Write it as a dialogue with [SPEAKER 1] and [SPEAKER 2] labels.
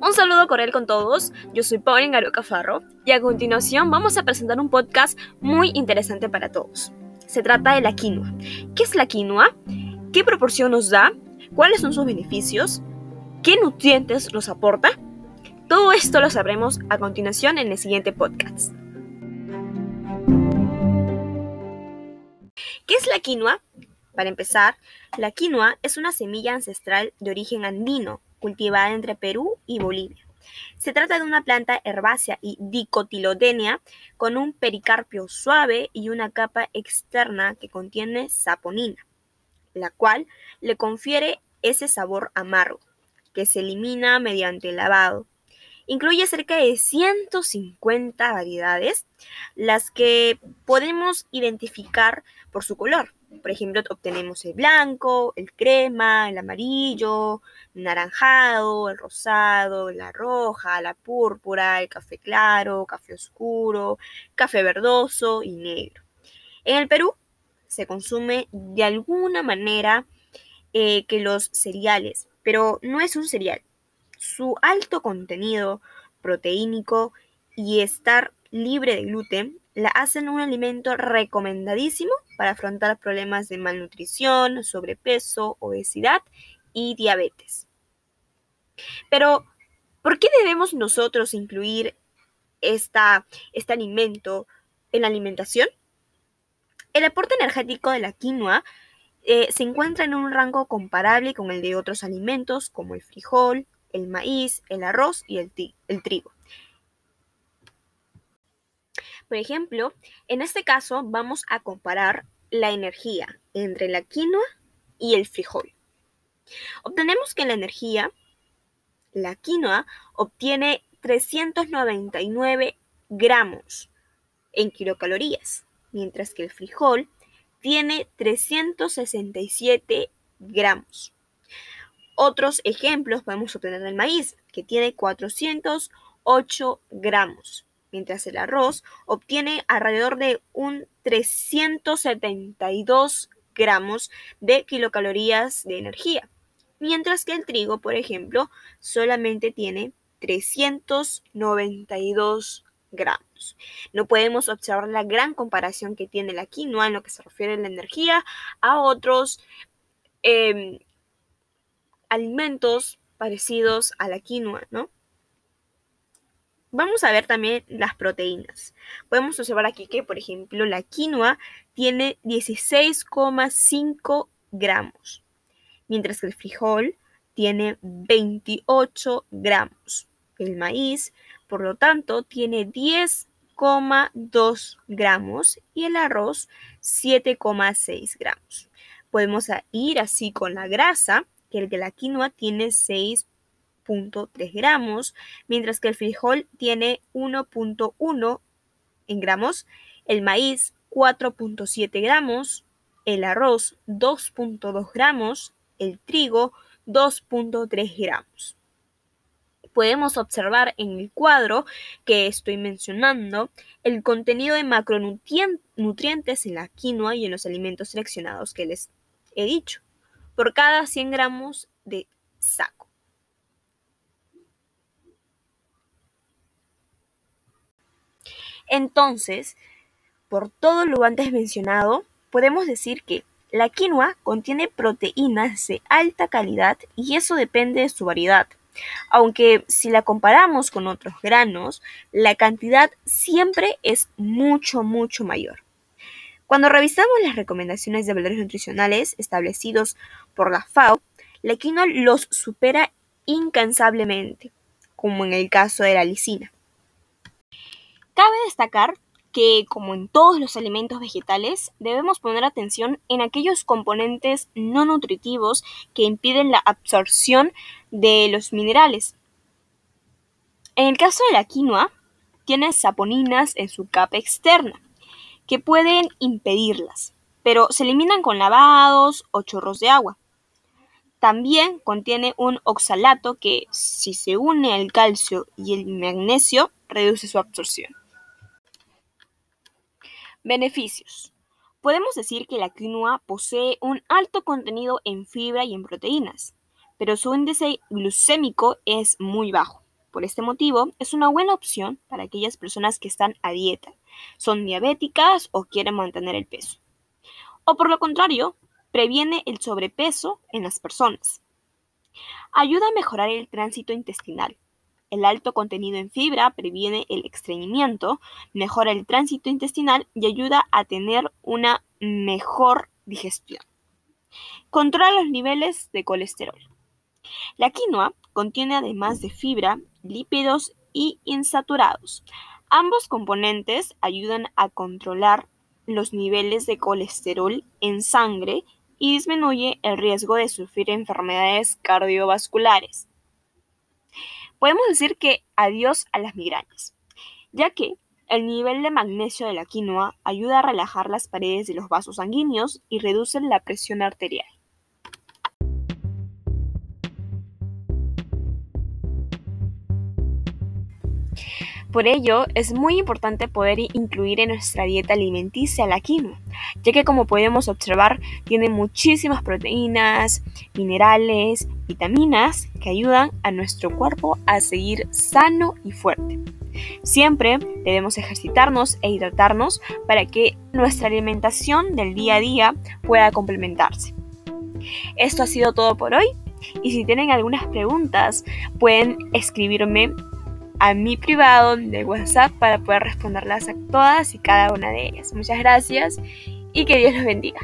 [SPEAKER 1] Un saludo cordial con todos, yo soy Pauline Garuca Farro y a continuación vamos a presentar un podcast muy interesante para todos. Se trata de la quinoa. ¿Qué es la quinoa? ¿Qué proporción nos da? ¿Cuáles son sus beneficios? ¿Qué nutrientes nos aporta? Todo esto lo sabremos a continuación en el siguiente podcast. ¿Qué es la quinoa? Para empezar, la quinoa es una semilla ancestral de origen andino, cultivada entre Perú y Bolivia. Se trata de una planta herbácea y dicotilodénea con un pericarpio suave y una capa externa que contiene saponina, la cual le confiere ese sabor amargo, que se elimina mediante lavado. Incluye cerca de 150 variedades, las que podemos identificar por su color. Por ejemplo, obtenemos el blanco, el crema, el amarillo, el naranjado, el rosado, la roja, la púrpura, el café claro, café oscuro, café verdoso y negro. En el Perú se consume de alguna manera eh, que los cereales, pero no es un cereal. Su alto contenido proteínico y estar libre de gluten la hacen un alimento recomendadísimo para afrontar problemas de malnutrición, sobrepeso, obesidad y diabetes. Pero, ¿por qué debemos nosotros incluir esta, este alimento en la alimentación? El aporte energético de la quinoa eh, se encuentra en un rango comparable con el de otros alimentos como el frijol, el maíz, el arroz y el trigo. Por ejemplo, en este caso vamos a comparar la energía entre la quinoa y el frijol. Obtenemos que la energía, la quinoa obtiene 399 gramos en kilocalorías, mientras que el frijol tiene 367 gramos. Otros ejemplos podemos obtener del maíz, que tiene 408 gramos mientras el arroz obtiene alrededor de un 372 gramos de kilocalorías de energía, mientras que el trigo, por ejemplo, solamente tiene 392 gramos. No podemos observar la gran comparación que tiene la quinoa en lo que se refiere a la energía a otros em, alimentos parecidos a la quinoa, ¿no? Vamos a ver también las proteínas. Podemos observar aquí que, por ejemplo, la quinoa tiene 16,5 gramos, mientras que el frijol tiene 28 gramos. El maíz, por lo tanto, tiene 10,2 gramos y el arroz 7,6 gramos. Podemos ir así con la grasa, que el de la quinoa tiene 6 3 gramos, mientras que el frijol tiene 1.1 en gramos, el maíz 4.7 gramos, el arroz 2.2 gramos, el trigo 2.3 gramos. Podemos observar en el cuadro que estoy mencionando el contenido de macronutrientes en la quinoa y en los alimentos seleccionados que les he dicho, por cada 100 gramos de saco. Entonces, por todo lo antes mencionado, podemos decir que la quinoa contiene proteínas de alta calidad y eso depende de su variedad. Aunque si la comparamos con otros granos, la cantidad siempre es mucho, mucho mayor. Cuando revisamos las recomendaciones de valores nutricionales establecidos por la FAO, la quinoa los supera incansablemente, como en el caso de la lisina. Cabe destacar que, como en todos los alimentos vegetales, debemos poner atención en aquellos componentes no nutritivos que impiden la absorción de los minerales. En el caso de la quinoa, tiene saponinas en su capa externa, que pueden impedirlas, pero se eliminan con lavados o chorros de agua. También contiene un oxalato que, si se une al calcio y el magnesio, reduce su absorción. Beneficios. Podemos decir que la quinoa posee un alto contenido en fibra y en proteínas, pero su índice glucémico es muy bajo. Por este motivo, es una buena opción para aquellas personas que están a dieta, son diabéticas o quieren mantener el peso. O por lo contrario, previene el sobrepeso en las personas. Ayuda a mejorar el tránsito intestinal. El alto contenido en fibra previene el estreñimiento, mejora el tránsito intestinal y ayuda a tener una mejor digestión. Controla los niveles de colesterol. La quinoa contiene además de fibra, lípidos y insaturados. Ambos componentes ayudan a controlar los niveles de colesterol en sangre y disminuye el riesgo de sufrir enfermedades cardiovasculares. Podemos decir que adiós a las migrañas, ya que el nivel de magnesio de la quinoa ayuda a relajar las paredes de los vasos sanguíneos y reduce la presión arterial. Por ello, es muy importante poder incluir en nuestra dieta alimenticia la quinoa, ya que como podemos observar tiene muchísimas proteínas, minerales, vitaminas que ayudan a nuestro cuerpo a seguir sano y fuerte. Siempre debemos ejercitarnos e hidratarnos para que nuestra alimentación del día a día pueda complementarse. Esto ha sido todo por hoy y si tienen algunas preguntas pueden escribirme a mi privado de WhatsApp para poder responderlas a todas y cada una de ellas. Muchas gracias y que Dios los bendiga.